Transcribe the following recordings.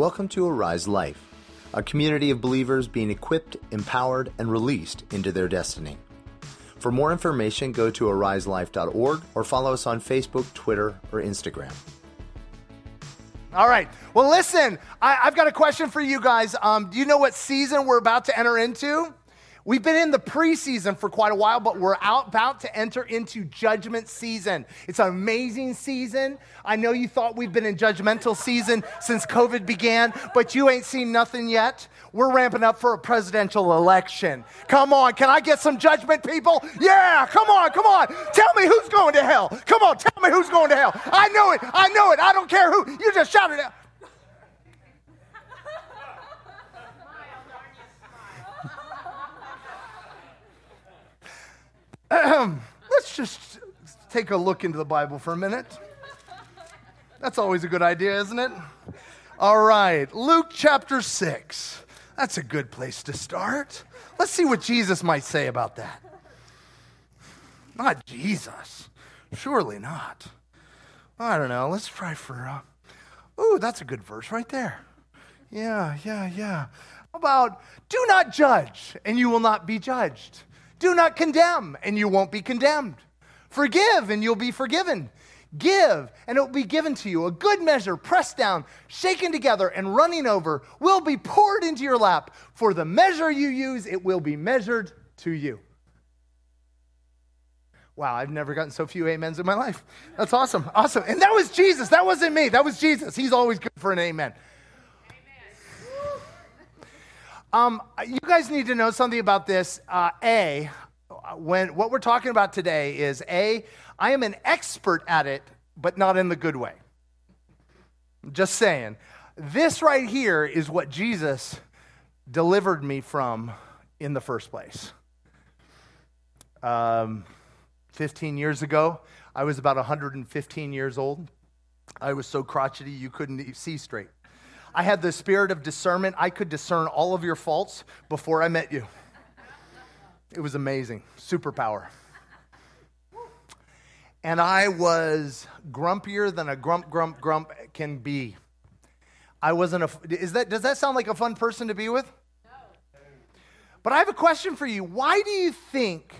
Welcome to Arise Life, a community of believers being equipped, empowered, and released into their destiny. For more information, go to ariselife.org or follow us on Facebook, Twitter, or Instagram. All right. Well, listen, I, have got a question for you guys. Um, do you know what season we're about to enter into? We've been in the preseason for quite a while, but we're out, about to enter into judgment season. It's an amazing season. I know you thought we've been in judgmental season since COVID began, but you ain't seen nothing yet. We're ramping up for a presidential election. Come on, can I get some judgment, people? Yeah, come on, come on. Tell me who's going to hell. Come on, tell me who's going to hell. I know it, I know it. I don't care who. You just shout it out. Let's just take a look into the Bible for a minute. That's always a good idea, isn't it? All right, Luke chapter 6. That's a good place to start. Let's see what Jesus might say about that. Not Jesus. Surely not. I don't know. Let's try for. Uh, ooh, that's a good verse right there. Yeah, yeah, yeah. About do not judge, and you will not be judged. Do not condemn, and you won't be condemned. Forgive, and you'll be forgiven. Give, and it will be given to you. A good measure, pressed down, shaken together, and running over, will be poured into your lap. For the measure you use, it will be measured to you. Wow, I've never gotten so few amens in my life. That's awesome. Awesome. And that was Jesus. That wasn't me. That was Jesus. He's always good for an amen. Um, you guys need to know something about this. Uh, a, when what we're talking about today is A, I am an expert at it, but not in the good way. Just saying. This right here is what Jesus delivered me from in the first place. Um, 15 years ago, I was about 115 years old. I was so crotchety you couldn't see straight. I had the spirit of discernment. I could discern all of your faults before I met you. It was amazing. Superpower. And I was grumpier than a grump, grump, grump can be. I wasn't a. Is that, does that sound like a fun person to be with? No. But I have a question for you. Why do you think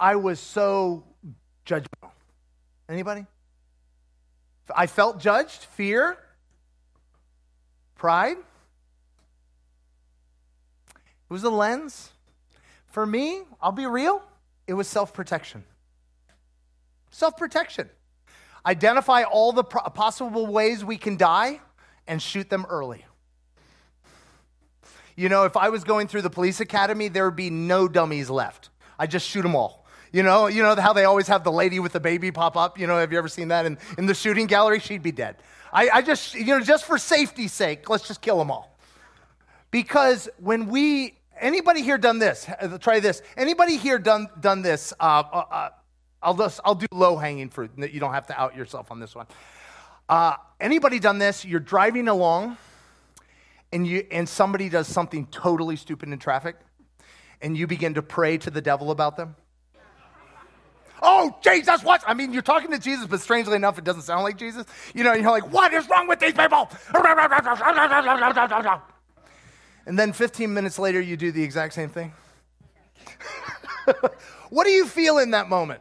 I was so judgmental? Anybody? I felt judged, fear. Pride? It was a lens. For me, I'll be real, it was self protection. Self protection. Identify all the possible ways we can die and shoot them early. You know, if I was going through the police academy, there would be no dummies left. I just shoot them all. You know, you know how they always have the lady with the baby pop up? You know, have you ever seen that in, in the shooting gallery? She'd be dead. I, I just, you know, just for safety's sake, let's just kill them all. Because when we, anybody here done this? Try this. Anybody here done, done this? Uh, uh, uh, I'll, just, I'll do low hanging fruit. You don't have to out yourself on this one. Uh, anybody done this? You're driving along and, you, and somebody does something totally stupid in traffic and you begin to pray to the devil about them? Oh, Jesus, what? I mean, you're talking to Jesus, but strangely enough, it doesn't sound like Jesus. You know, you're like, what is wrong with these people? And then 15 minutes later, you do the exact same thing. what do you feel in that moment?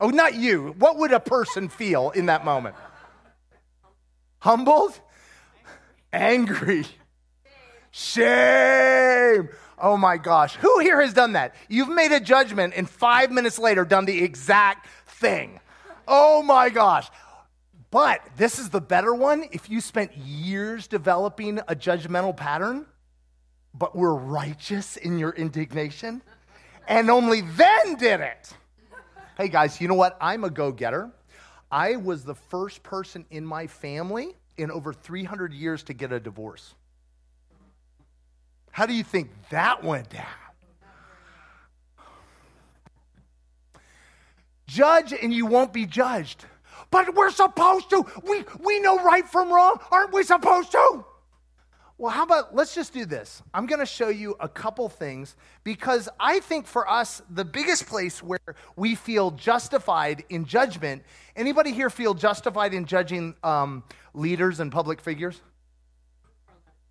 Oh, not you. What would a person feel in that moment? Humbled? Angry. Shame. Oh my gosh. Who here has done that? You've made a judgment and five minutes later done the exact thing. Oh my gosh. But this is the better one. If you spent years developing a judgmental pattern, but were righteous in your indignation, and only then did it. Hey guys, you know what? I'm a go getter. I was the first person in my family in over 300 years to get a divorce. How do you think that went down? Judge and you won't be judged. But we're supposed to. We, we know right from wrong. Aren't we supposed to? Well, how about let's just do this? I'm going to show you a couple things because I think for us, the biggest place where we feel justified in judgment. Anybody here feel justified in judging um, leaders and public figures?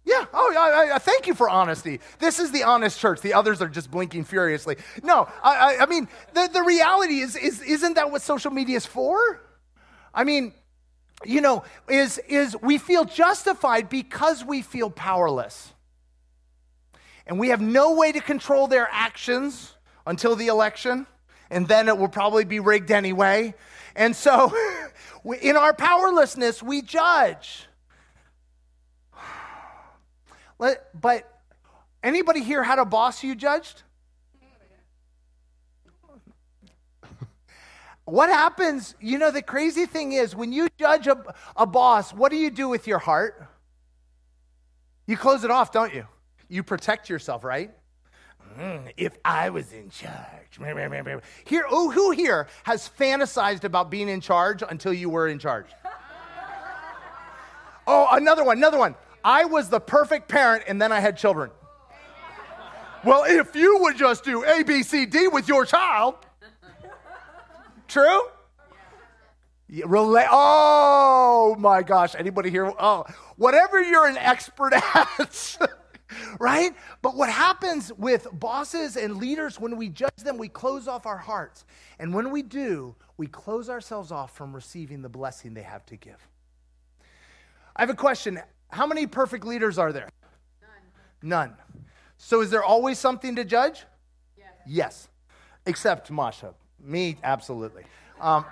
Yeah. Oh, I, I, thank you for honesty. This is the honest church. The others are just blinking furiously. No, I, I, I mean, the, the reality is, is, isn't that what social media is for? I mean, you know, is, is we feel justified because we feel powerless. And we have no way to control their actions until the election, and then it will probably be rigged anyway. And so, in our powerlessness, we judge. But anybody here had a boss you judged? What happens? You know, the crazy thing is when you judge a, a boss, what do you do with your heart? You close it off, don't you? You protect yourself, right? Mm, if I was in charge. Here, oh, who here has fantasized about being in charge until you were in charge? oh, another one, another one. I was the perfect parent and then I had children. Well, if you would just do A, B, C, D with your child, True? Relate. Oh my gosh. Anybody here? Oh, whatever you're an expert at. right? But what happens with bosses and leaders when we judge them, we close off our hearts. And when we do, we close ourselves off from receiving the blessing they have to give. I have a question. How many perfect leaders are there? None. None. So is there always something to judge? Yes. yes. Except Masha. Me, absolutely. Um,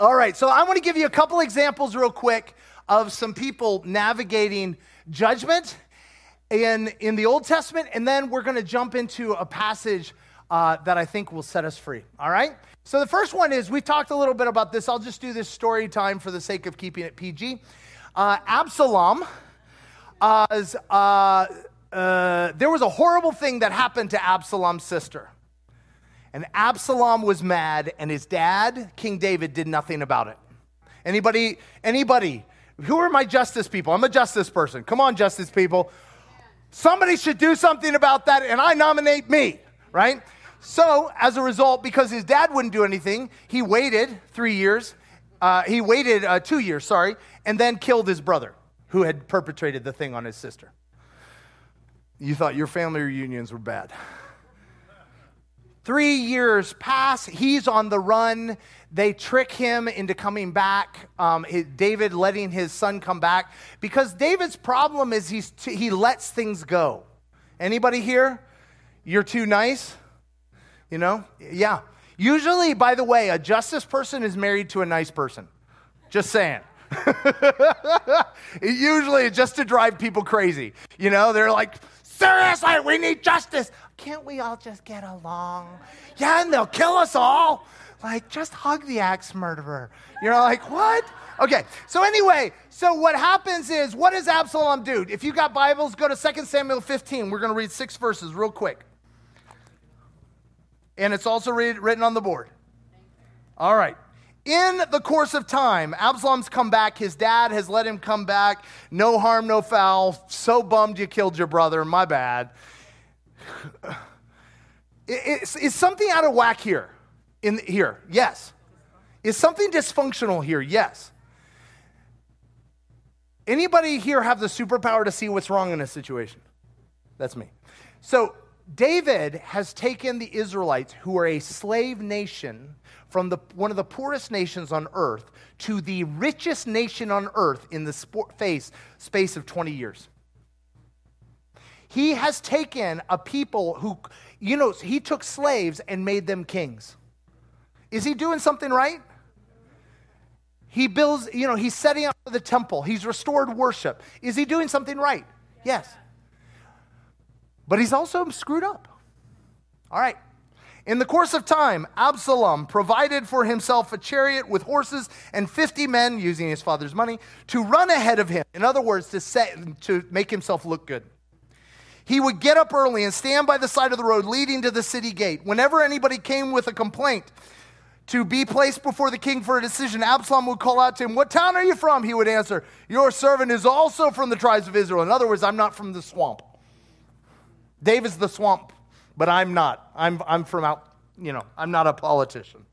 all right, so I want to give you a couple examples real quick of some people navigating judgment in, in the Old Testament, and then we're going to jump into a passage uh, that I think will set us free. All right? So the first one is we talked a little bit about this. I'll just do this story time for the sake of keeping it PG. Uh, Absalom, uh, uh, there was a horrible thing that happened to Absalom's sister. And Absalom was mad, and his dad, King David, did nothing about it. Anybody, anybody, who are my justice people? I'm a justice person. Come on, justice people. Somebody should do something about that, and I nominate me, right? So, as a result, because his dad wouldn't do anything, he waited three years. Uh, he waited uh, two years, sorry, and then killed his brother who had perpetrated the thing on his sister. You thought your family reunions were bad. Three years pass. He's on the run. They trick him into coming back. Um, David letting his son come back because David's problem is he's he lets things go. Anybody here? You're too nice. You know? Yeah. Usually, by the way, a justice person is married to a nice person. Just saying. Usually, just to drive people crazy. You know, they're like, seriously, we need justice can't we all just get along? Yeah, and they'll kill us all. Like, just hug the axe murderer. You're like, what? Okay, so anyway, so what happens is, what does Absalom do? If you got Bibles, go to 2 Samuel 15. We're going to read six verses real quick. And it's also read, written on the board. All right. In the course of time, Absalom's come back. His dad has let him come back. No harm, no foul. So bummed you killed your brother. My bad is, is something out of whack here? In here, yes. Is something dysfunctional here? Yes. Anybody here have the superpower to see what's wrong in a situation? That's me. So David has taken the Israelites, who are a slave nation, from the, one of the poorest nations on earth to the richest nation on earth in the sport, face, space of 20 years. He has taken a people who, you know, he took slaves and made them kings. Is he doing something right? He builds, you know, he's setting up the temple. He's restored worship. Is he doing something right? Yes. But he's also screwed up. All right. In the course of time, Absalom provided for himself a chariot with horses and 50 men using his father's money to run ahead of him. In other words, to, set, to make himself look good. He would get up early and stand by the side of the road leading to the city gate. Whenever anybody came with a complaint to be placed before the king for a decision, Absalom would call out to him, What town are you from? He would answer, Your servant is also from the tribes of Israel. In other words, I'm not from the swamp. David's the swamp, but I'm not. I'm, I'm from out, you know, I'm not a politician.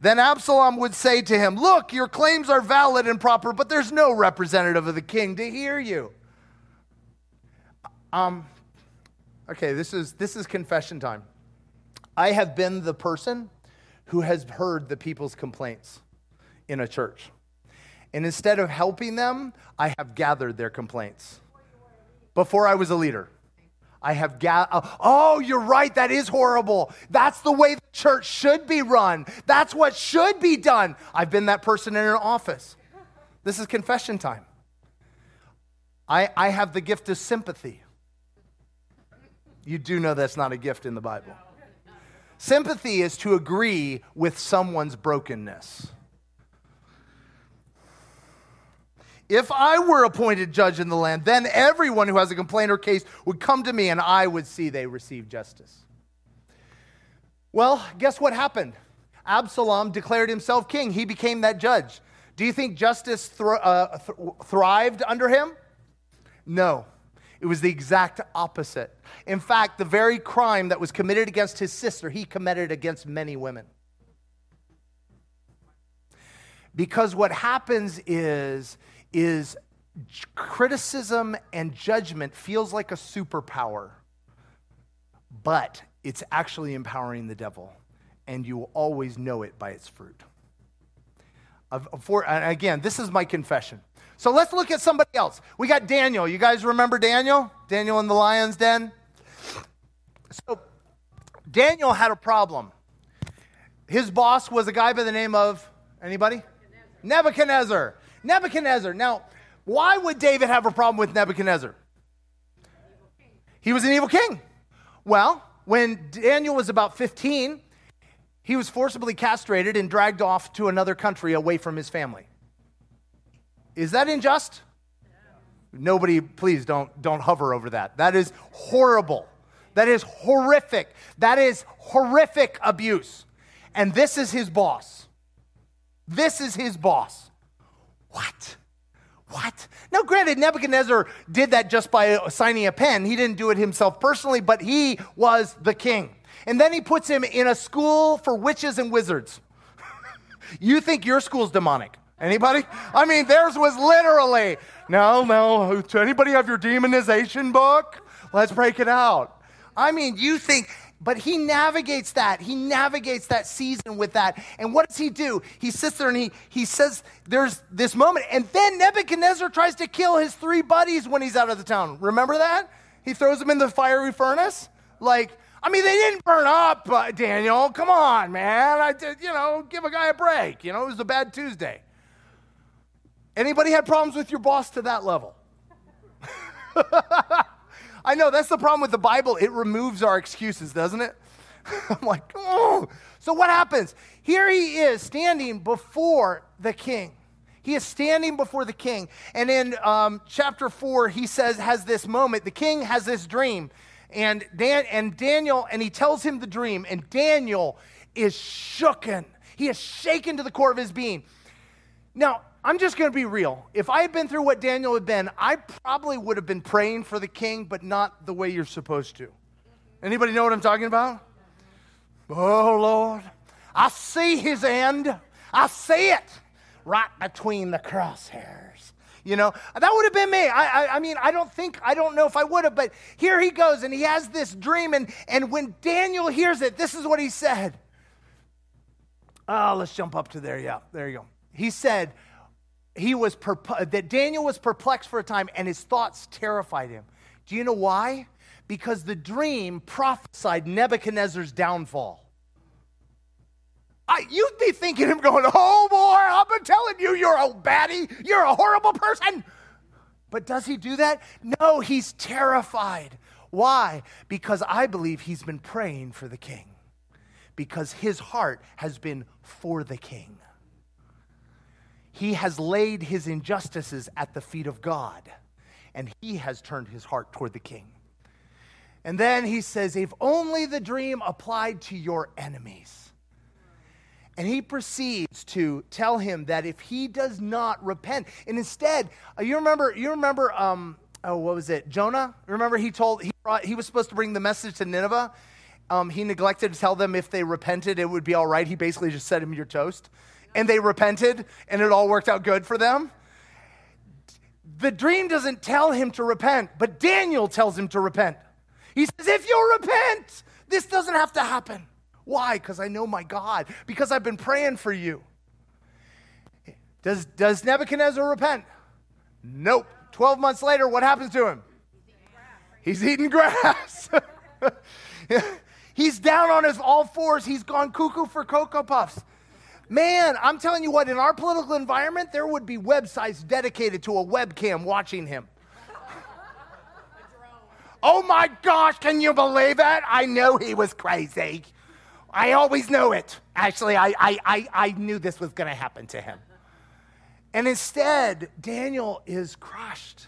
Then Absalom would say to him, Look, your claims are valid and proper, but there's no representative of the king to hear you. Um, okay, this is, this is confession time. I have been the person who has heard the people's complaints in a church. And instead of helping them, I have gathered their complaints. Before I was a leader, I have gathered. Oh, you're right. That is horrible. That's the way the church should be run. That's what should be done. I've been that person in an office. This is confession time. I, I have the gift of sympathy. You do know that's not a gift in the Bible. Sympathy is to agree with someone's brokenness. If I were appointed judge in the land, then everyone who has a complaint or case would come to me and I would see they receive justice. Well, guess what happened? Absalom declared himself king. He became that judge. Do you think justice thr- uh, th- thrived under him? No. It was the exact opposite. In fact, the very crime that was committed against his sister, he committed against many women. Because what happens is, is criticism and judgment feels like a superpower, but it's actually empowering the devil, and you will always know it by its fruit. For, again, this is my confession. So let's look at somebody else. We got Daniel. You guys remember Daniel? Daniel in the lion's den? So Daniel had a problem. His boss was a guy by the name of anybody? Nebuchadnezzar. Nebuchadnezzar. Now, why would David have a problem with Nebuchadnezzar? He was an evil king. Well, when Daniel was about 15, he was forcibly castrated and dragged off to another country away from his family. Is that unjust? Nobody, please don't, don't hover over that. That is horrible. That is horrific. That is horrific abuse. And this is his boss. This is his boss. What? What? Now, granted, Nebuchadnezzar did that just by signing a pen. He didn't do it himself personally, but he was the king. And then he puts him in a school for witches and wizards. you think your school's demonic. Anybody? I mean, theirs was literally, no, no. Does anybody have your demonization book? Let's break it out. I mean, you think, but he navigates that. He navigates that season with that. And what does he do? He sits there and he, he says, There's this moment. And then Nebuchadnezzar tries to kill his three buddies when he's out of the town. Remember that? He throws them in the fiery furnace. Like, I mean, they didn't burn up, uh, Daniel. Come on, man. I did, you know, give a guy a break. You know, it was a bad Tuesday. Anybody had problems with your boss to that level? I know that's the problem with the Bible. It removes our excuses, doesn't it? I'm like, oh. So what happens? Here he is standing before the king. He is standing before the king. And in um, chapter four, he says, has this moment. The king has this dream. And, Dan, and Daniel, and he tells him the dream. And Daniel is shooken. He is shaken to the core of his being. Now, I'm just going to be real. If I had been through what Daniel had been, I probably would have been praying for the king, but not the way you're supposed to. Anybody know what I'm talking about? Oh, Lord. I see his end. I see it right between the crosshairs. You know, that would have been me. I, I, I, mean, I don't think, I don't know if I would have, but here he goes and he has this dream. And, and when Daniel hears it, this is what he said. Oh, let's jump up to there. Yeah, there you go. He said, he was perp- that Daniel was perplexed for a time and his thoughts terrified him. Do you know why? Because the dream prophesied Nebuchadnezzar's downfall. I, you'd be thinking him going, Oh boy, I've been telling you, you're a baddie, you're a horrible person. But does he do that? No, he's terrified. Why? Because I believe he's been praying for the king, because his heart has been for the king he has laid his injustices at the feet of God, and he has turned his heart toward the king. And then he says, If only the dream applied to your enemies. And he proceeds to tell him that if he does not repent, and instead, uh, you remember, you remember, um, oh, what was it? Jonah? Remember, he told he brought, he was supposed to bring the message to Nineveh. Um, he neglected to tell them if they repented, it would be all right. He basically just said him your toast, and they repented, and it all worked out good for them. The dream doesn't tell him to repent, but Daniel tells him to repent. He says, "If you repent, this doesn't have to happen." Why? Because I know my God, because I've been praying for you. Does, does Nebuchadnezzar repent? Nope. 12 months later, what happens to him? He's eating grass. He's down on his all fours. He's gone cuckoo for Cocoa Puffs. Man, I'm telling you what, in our political environment, there would be websites dedicated to a webcam watching him. oh my gosh, can you believe it? I know he was crazy. I always knew it. Actually, I, I, I, I knew this was going to happen to him. And instead, Daniel is crushed.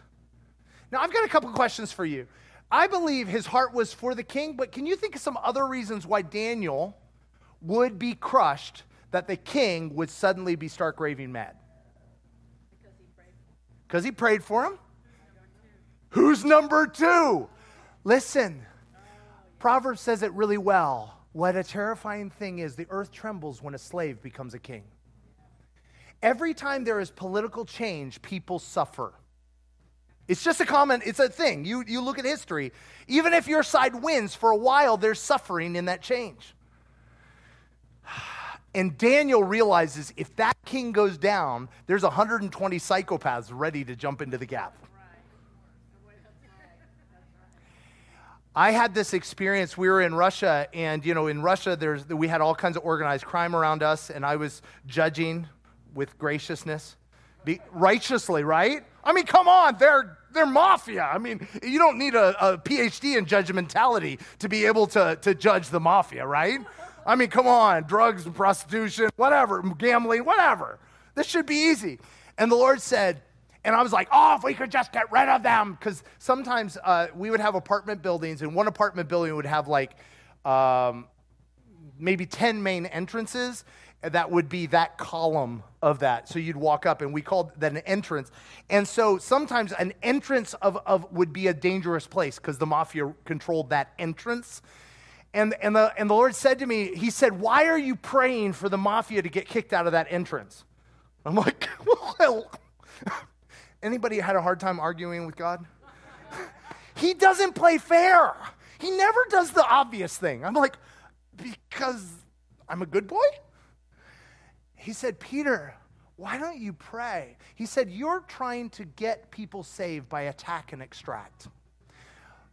Now, I've got a couple questions for you. I believe his heart was for the king, but can you think of some other reasons why Daniel would be crushed that the king would suddenly be stark raving mad? Because he prayed for him. Who's number two? Listen, Proverbs says it really well. What a terrifying thing is the earth trembles when a slave becomes a king. Every time there is political change, people suffer. It's just a common, it's a thing. You, you look at history. Even if your side wins for a while, there's suffering in that change. And Daniel realizes if that king goes down, there's 120 psychopaths ready to jump into the gap. I had this experience. We were in Russia, and you know, in Russia, there's we had all kinds of organized crime around us, and I was judging with graciousness, Be, righteously, right? I mean, come on, they're they're mafia. I mean, you don't need a, a PhD in judgmentality to be able to to judge the mafia, right? I mean, come on, drugs and prostitution, whatever, gambling, whatever. This should be easy. And the Lord said, and I was like, oh, if we could just get rid of them. Because sometimes uh, we would have apartment buildings, and one apartment building would have like um, maybe 10 main entrances. That would be that column of that. So you'd walk up, and we called that an entrance. And so sometimes an entrance of, of would be a dangerous place because the mafia controlled that entrance. And, and, the, and the Lord said to me, He said, Why are you praying for the mafia to get kicked out of that entrance? I'm like, Well, Anybody had a hard time arguing with God? he doesn't play fair. He never does the obvious thing. I'm like, because I'm a good boy? He said, Peter, why don't you pray? He said, You're trying to get people saved by attack and extract.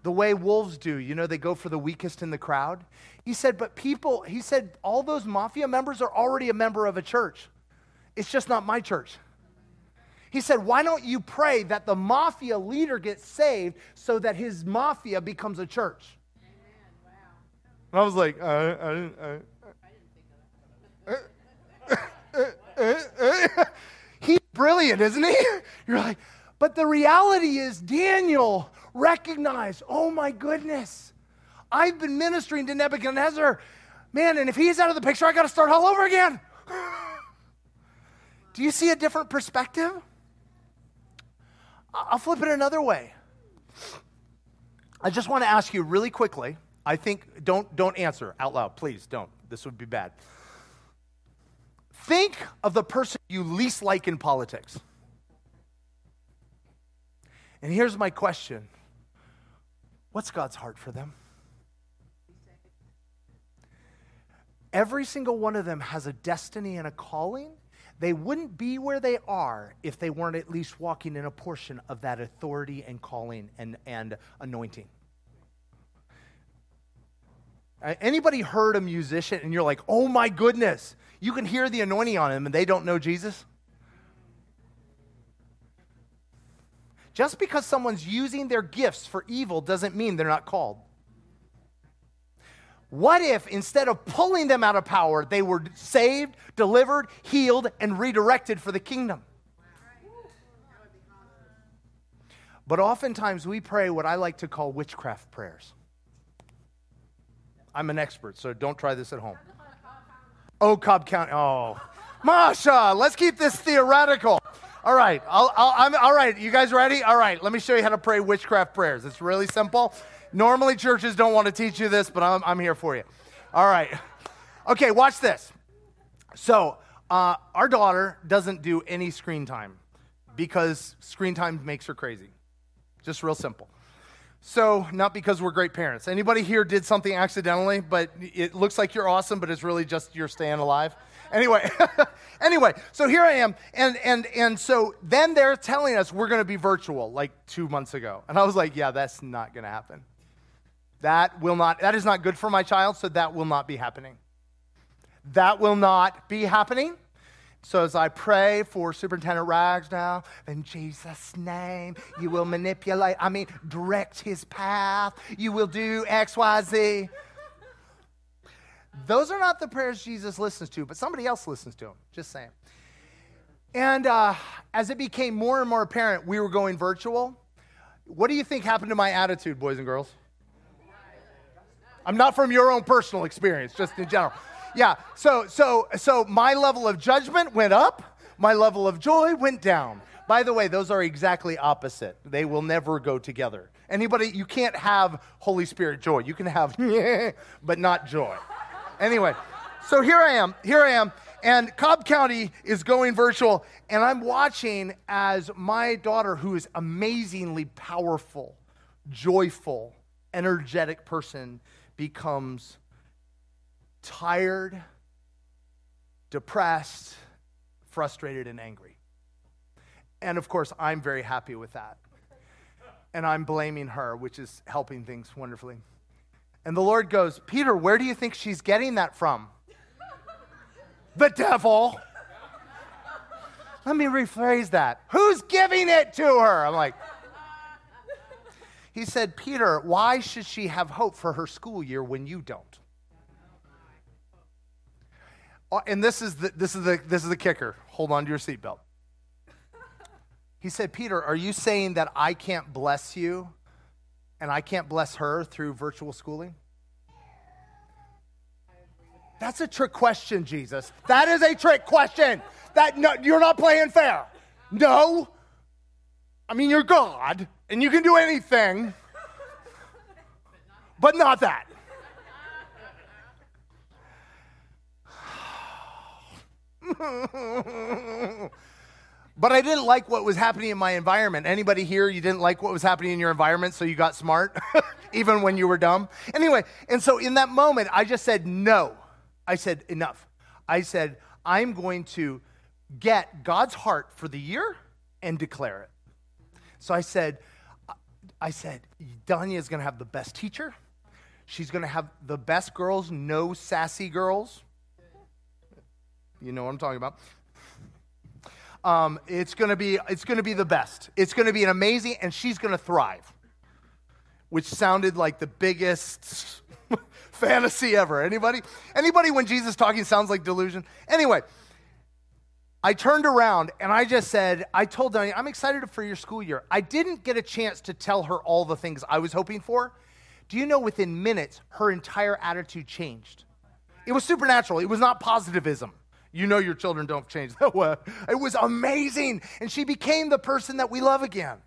The way wolves do, you know, they go for the weakest in the crowd. He said, But people, he said, all those mafia members are already a member of a church. It's just not my church. He said, Why don't you pray that the mafia leader gets saved so that his mafia becomes a church? Wow. And I was like, uh, uh, uh, He's brilliant, isn't he? You're like, but the reality is, Daniel recognized, oh my goodness, I've been ministering to Nebuchadnezzar. Man, and if he's out of the picture, I got to start all over again. Do you see a different perspective? I'll flip it another way. I just want to ask you really quickly. I think don't don't answer out loud, please don't. This would be bad. Think of the person you least like in politics. And here's my question. What's God's heart for them? Every single one of them has a destiny and a calling they wouldn't be where they are if they weren't at least walking in a portion of that authority and calling and, and anointing. Anybody heard a musician and you're like, oh my goodness, you can hear the anointing on them and they don't know Jesus? Just because someone's using their gifts for evil doesn't mean they're not called. What if instead of pulling them out of power, they were saved, delivered, healed, and redirected for the kingdom? But oftentimes we pray what I like to call witchcraft prayers. I'm an expert, so don't try this at home. Oh, Cobb County. Oh, Masha, let's keep this theoretical. All right, I'll, I'll, all right, you guys ready? All right, let me show you how to pray witchcraft prayers. It's really simple. Normally, churches don't want to teach you this, but I'm, I'm here for you. All right. Okay, watch this. So, uh, our daughter doesn't do any screen time because screen time makes her crazy. Just real simple. So, not because we're great parents. Anybody here did something accidentally, but it looks like you're awesome, but it's really just you're staying alive? Anyway, anyway, so here I am, and and and so then they're telling us we're going to be virtual like two months ago, and I was like, yeah, that's not going to happen. That will not. That is not good for my child, so that will not be happening. That will not be happening. So as I pray for Superintendent Ragsdale, in Jesus' name, you will manipulate, I mean, direct his path. You will do X, Y, Z. Those are not the prayers Jesus listens to, but somebody else listens to them. Just saying. And uh, as it became more and more apparent we were going virtual, what do you think happened to my attitude, boys and girls? I'm not from your own personal experience, just in general yeah. So, so, so my level of judgment went up. My level of joy went down. By the way, those are exactly opposite. They will never go together. Anybody, you can't have Holy Spirit joy. You can have, but not joy. Anyway, so here I am. Here I am. And Cobb County is going virtual, and I'm watching as my daughter, who is amazingly powerful, joyful, energetic person, becomes tired, depressed, frustrated, and angry. And of course, I'm very happy with that. And I'm blaming her, which is helping things wonderfully. And the Lord goes, Peter, where do you think she's getting that from? the devil. Let me rephrase that. Who's giving it to her? I'm like, he said, Peter, why should she have hope for her school year when you don't? Uh, and this is the, this is the, this is the kicker. Hold on to your seatbelt. He said, Peter, are you saying that I can't bless you and I can't bless her through virtual schooling? That's a trick question, Jesus. That is a trick question. That no, you're not playing fair. No. I mean, you're God and you can do anything, but not that. but I didn't like what was happening in my environment. Anybody here, you didn't like what was happening in your environment, so you got smart, even when you were dumb? Anyway, and so in that moment, I just said no. I said, enough. I said, I'm going to get God's heart for the year and declare it. So I said, I said, Danya is going to have the best teacher. She's going to have the best girls, no sassy girls. You know what I'm talking about. Um, it's going to be it's going to be the best. It's going to be an amazing, and she's going to thrive. Which sounded like the biggest fantasy ever. Anybody? Anybody when Jesus talking sounds like delusion? Anyway, I turned around and I just said, I told Donnie, I'm excited for your school year. I didn't get a chance to tell her all the things I was hoping for. Do you know within minutes, her entire attitude changed? It was supernatural, it was not positivism. You know your children don't change that way. It was amazing. And she became the person that we love again.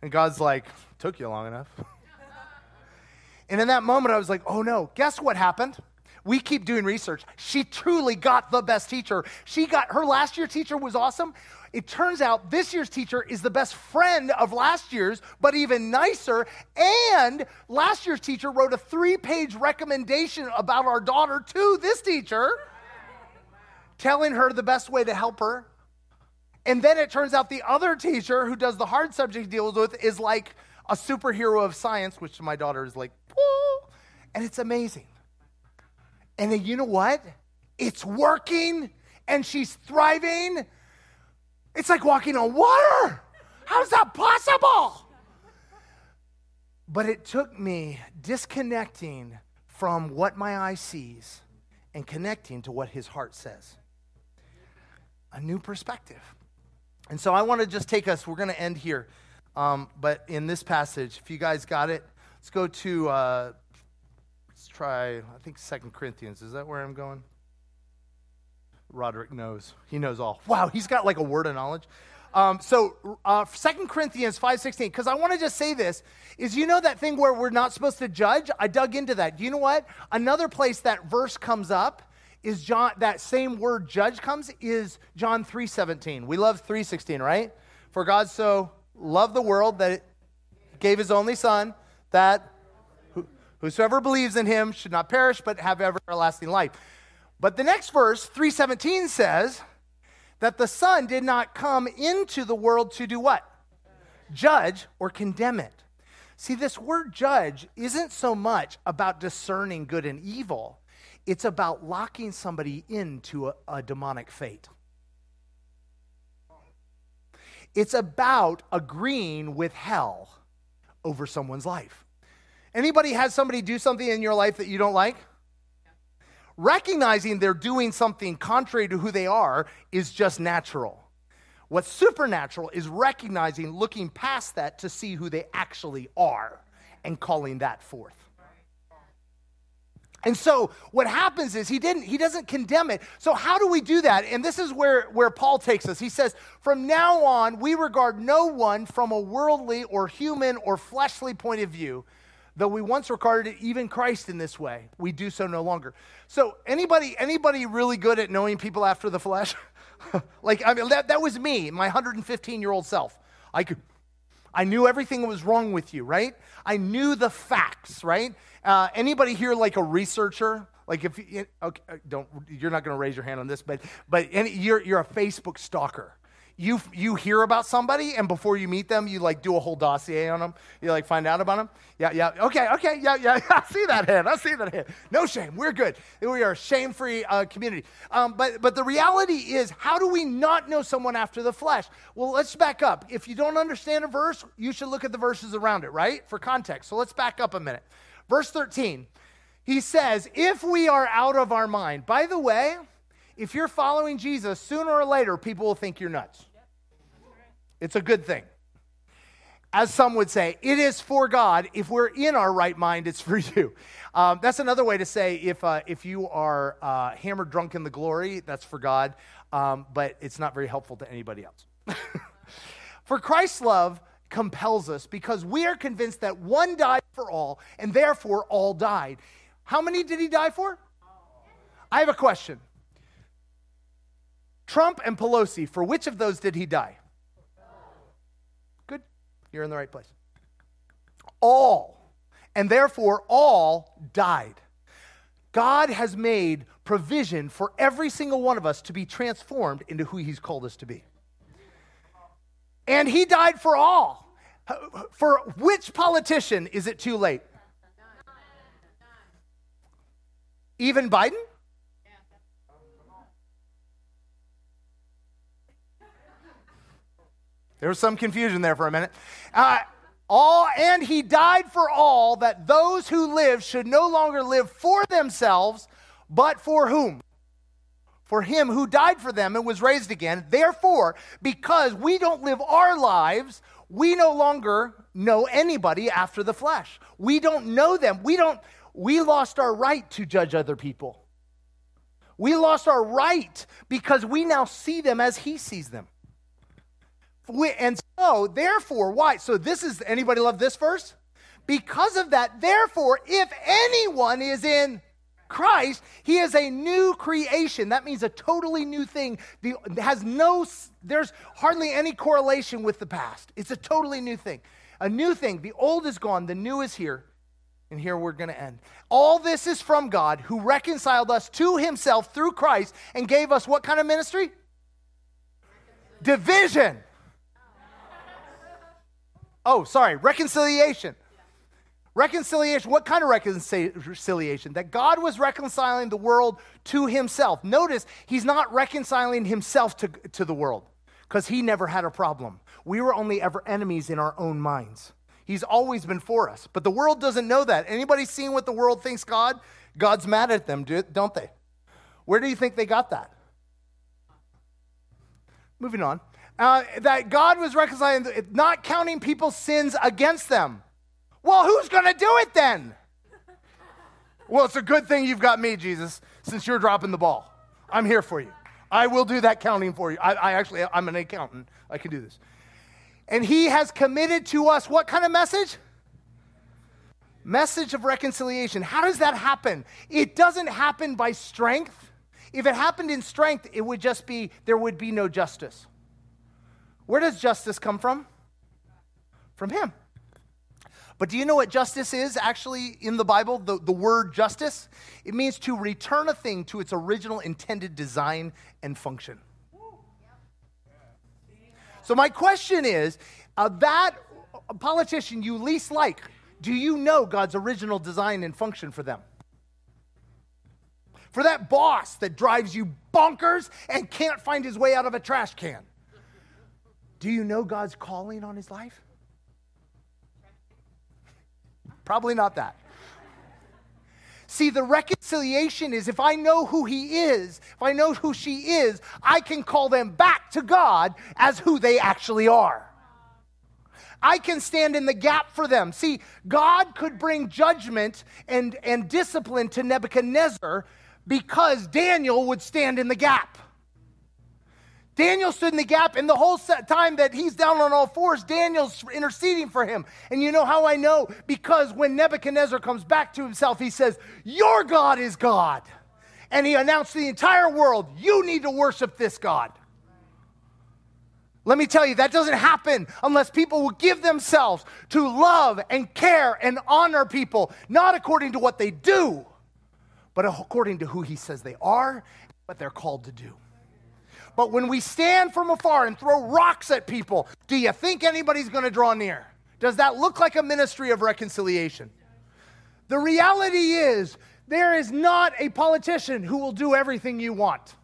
And God's like, took you long enough. and in that moment, I was like, oh no, guess what happened? We keep doing research. She truly got the best teacher. She got her last year teacher was awesome. It turns out this year's teacher is the best friend of last year's, but even nicer. And last year's teacher wrote a three page recommendation about our daughter to this teacher telling her the best way to help her. And then it turns out the other teacher who does the hard subject deals with is like a superhero of science, which my daughter is like, Whoa! and it's amazing. And then you know what? It's working and she's thriving. It's like walking on water. How's that possible? But it took me disconnecting from what my eye sees and connecting to what his heart says a new perspective. And so I want to just take us, we're going to end here. Um, but in this passage, if you guys got it, let's go to, uh, let's try, I think Second Corinthians. Is that where I'm going? Roderick knows. He knows all. Wow, he's got like a word of knowledge. Um, so uh, 2 Corinthians 5.16, because I want to just say this, is you know that thing where we're not supposed to judge? I dug into that. Do you know what? Another place that verse comes up is John, that same word judge comes, is John 3.17. We love 3.16, right? For God so loved the world that it gave his only son, that whosoever believes in him should not perish, but have everlasting life. But the next verse, 317, says that the Son did not come into the world to do what? Judge or condemn it. See, this word judge isn't so much about discerning good and evil, it's about locking somebody into a, a demonic fate. It's about agreeing with hell over someone's life. Anybody has somebody do something in your life that you don't like? Recognizing they're doing something contrary to who they are is just natural. What's supernatural is recognizing, looking past that to see who they actually are and calling that forth. And so what happens is he didn't he doesn't condemn it. So how do we do that? And this is where where Paul takes us. He says, "From now on, we regard no one from a worldly or human or fleshly point of view." Though we once regarded even Christ in this way, we do so no longer. So anybody anybody really good at knowing people after the flesh? like I mean that, that was me, my 115 year old self. I could I knew everything was wrong with you, right? I knew the facts, right? Uh, anybody here like a researcher? Like if you, okay, uh, don't you're not going to raise your hand on this, but but any, you're you're a Facebook stalker. You you hear about somebody and before you meet them you like do a whole dossier on them you like find out about them yeah yeah okay okay yeah yeah i see that hand i see that hand. No shame we're good. We are a shame-free uh, community. Um, but but the reality is how do we not know someone after the flesh well let's back up. If you don't understand a verse you should look at the verses around it right? For context. So let's back up a minute verse 13 he says if we are out of our mind by the way if you're following Jesus, sooner or later, people will think you're nuts. It's a good thing. As some would say, it is for God. If we're in our right mind, it's for you. Um, that's another way to say if, uh, if you are uh, hammered drunk in the glory, that's for God, um, but it's not very helpful to anybody else. for Christ's love compels us because we are convinced that one died for all, and therefore all died. How many did he die for? I have a question. Trump and Pelosi, for which of those did he die? Good. You're in the right place. All. And therefore, all died. God has made provision for every single one of us to be transformed into who He's called us to be. And He died for all. For which politician is it too late? Even Biden? There was some confusion there for a minute. Uh, all and he died for all that those who live should no longer live for themselves, but for whom? For him who died for them and was raised again. Therefore, because we don't live our lives, we no longer know anybody after the flesh. We don't know them. We don't we lost our right to judge other people. We lost our right because we now see them as he sees them. And so, therefore, why? So, this is anybody love this verse? Because of that, therefore, if anyone is in Christ, he is a new creation. That means a totally new thing. The, has no, there's hardly any correlation with the past. It's a totally new thing. A new thing. The old is gone, the new is here. And here we're going to end. All this is from God who reconciled us to himself through Christ and gave us what kind of ministry? Division Oh, sorry, reconciliation. Reconciliation, what kind of reconciliation? That God was reconciling the world to himself. Notice, he's not reconciling himself to, to the world because he never had a problem. We were only ever enemies in our own minds. He's always been for us, but the world doesn't know that. Anybody seen what the world thinks God? God's mad at them, don't they? Where do you think they got that? Moving on uh, that God was reconciling, not counting people's sins against them. Well, who's going to do it then? Well, it's a good thing you've got me, Jesus, since you're dropping the ball. I'm here for you. I will do that counting for you. I, I actually, I'm an accountant. I can do this. And he has committed to us what kind of message? Message of reconciliation. How does that happen? It doesn't happen by strength. If it happened in strength, it would just be, there would be no justice. Where does justice come from? From him. But do you know what justice is actually in the Bible? The, the word justice? It means to return a thing to its original intended design and function. So, my question is uh, that politician you least like, do you know God's original design and function for them? For that boss that drives you bonkers and can't find his way out of a trash can, do you know God's calling on his life? Probably not that. See, the reconciliation is if I know who he is, if I know who she is, I can call them back to God as who they actually are. I can stand in the gap for them. See, God could bring judgment and, and discipline to Nebuchadnezzar because Daniel would stand in the gap. Daniel stood in the gap, and the whole time that he's down on all fours, Daniel's interceding for him. And you know how I know? Because when Nebuchadnezzar comes back to himself, he says, Your God is God. And he announced to the entire world, You need to worship this God. Let me tell you, that doesn't happen unless people will give themselves to love and care and honor people, not according to what they do, but according to who he says they are, what they're called to do. But when we stand from afar and throw rocks at people, do you think anybody's going to draw near? Does that look like a ministry of reconciliation? The reality is, there is not a politician who will do everything you want.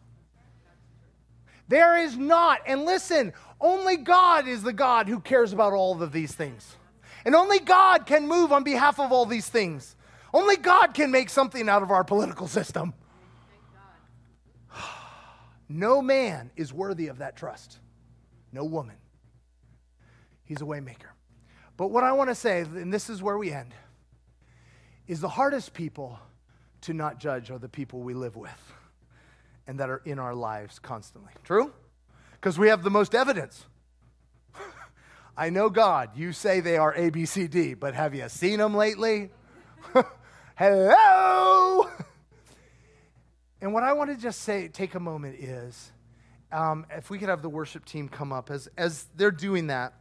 There is not. And listen, only God is the God who cares about all of these things. And only God can move on behalf of all these things. Only God can make something out of our political system. No man is worthy of that trust. No woman. He's a waymaker. But what I want to say, and this is where we end, is the hardest people to not judge are the people we live with and that are in our lives constantly. True? Because we have the most evidence. I know God, you say they are A, B, C, D, but have you seen them lately? Hello? And what I want to just say, take a moment is um, if we could have the worship team come up, as, as they're doing that,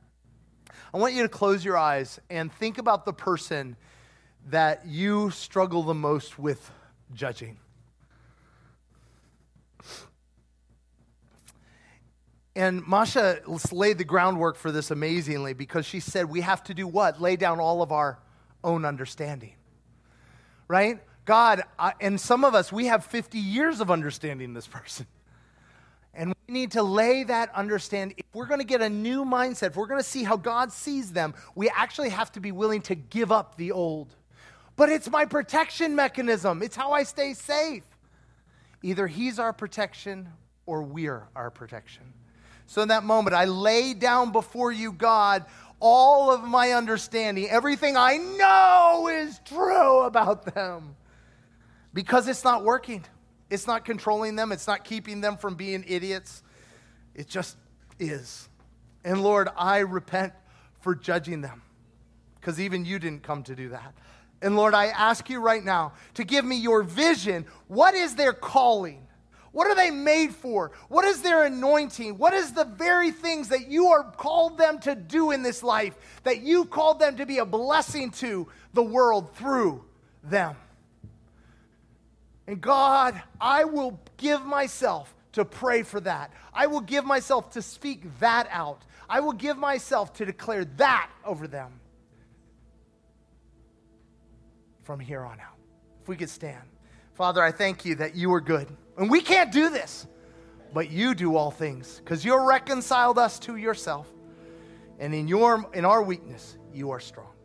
I want you to close your eyes and think about the person that you struggle the most with judging. And Masha laid the groundwork for this amazingly because she said we have to do what? Lay down all of our own understanding. Right? God, I, and some of us, we have 50 years of understanding this person. And we need to lay that understand. If we're going to get a new mindset, if we're going to see how God sees them, we actually have to be willing to give up the old. But it's my protection mechanism, it's how I stay safe. Either He's our protection or we're our protection. So in that moment, I lay down before you, God, all of my understanding, everything I know is true about them because it's not working. It's not controlling them, it's not keeping them from being idiots. It just is. And Lord, I repent for judging them because even you didn't come to do that. And Lord, I ask you right now to give me your vision. What is their calling? What are they made for? What is their anointing? What is the very things that you are called them to do in this life that you called them to be a blessing to the world through them? And God, I will give myself to pray for that. I will give myself to speak that out. I will give myself to declare that over them from here on out. If we could stand. Father, I thank you that you are good. And we can't do this, but you do all things because you're reconciled us to yourself. And in, your, in our weakness, you are strong.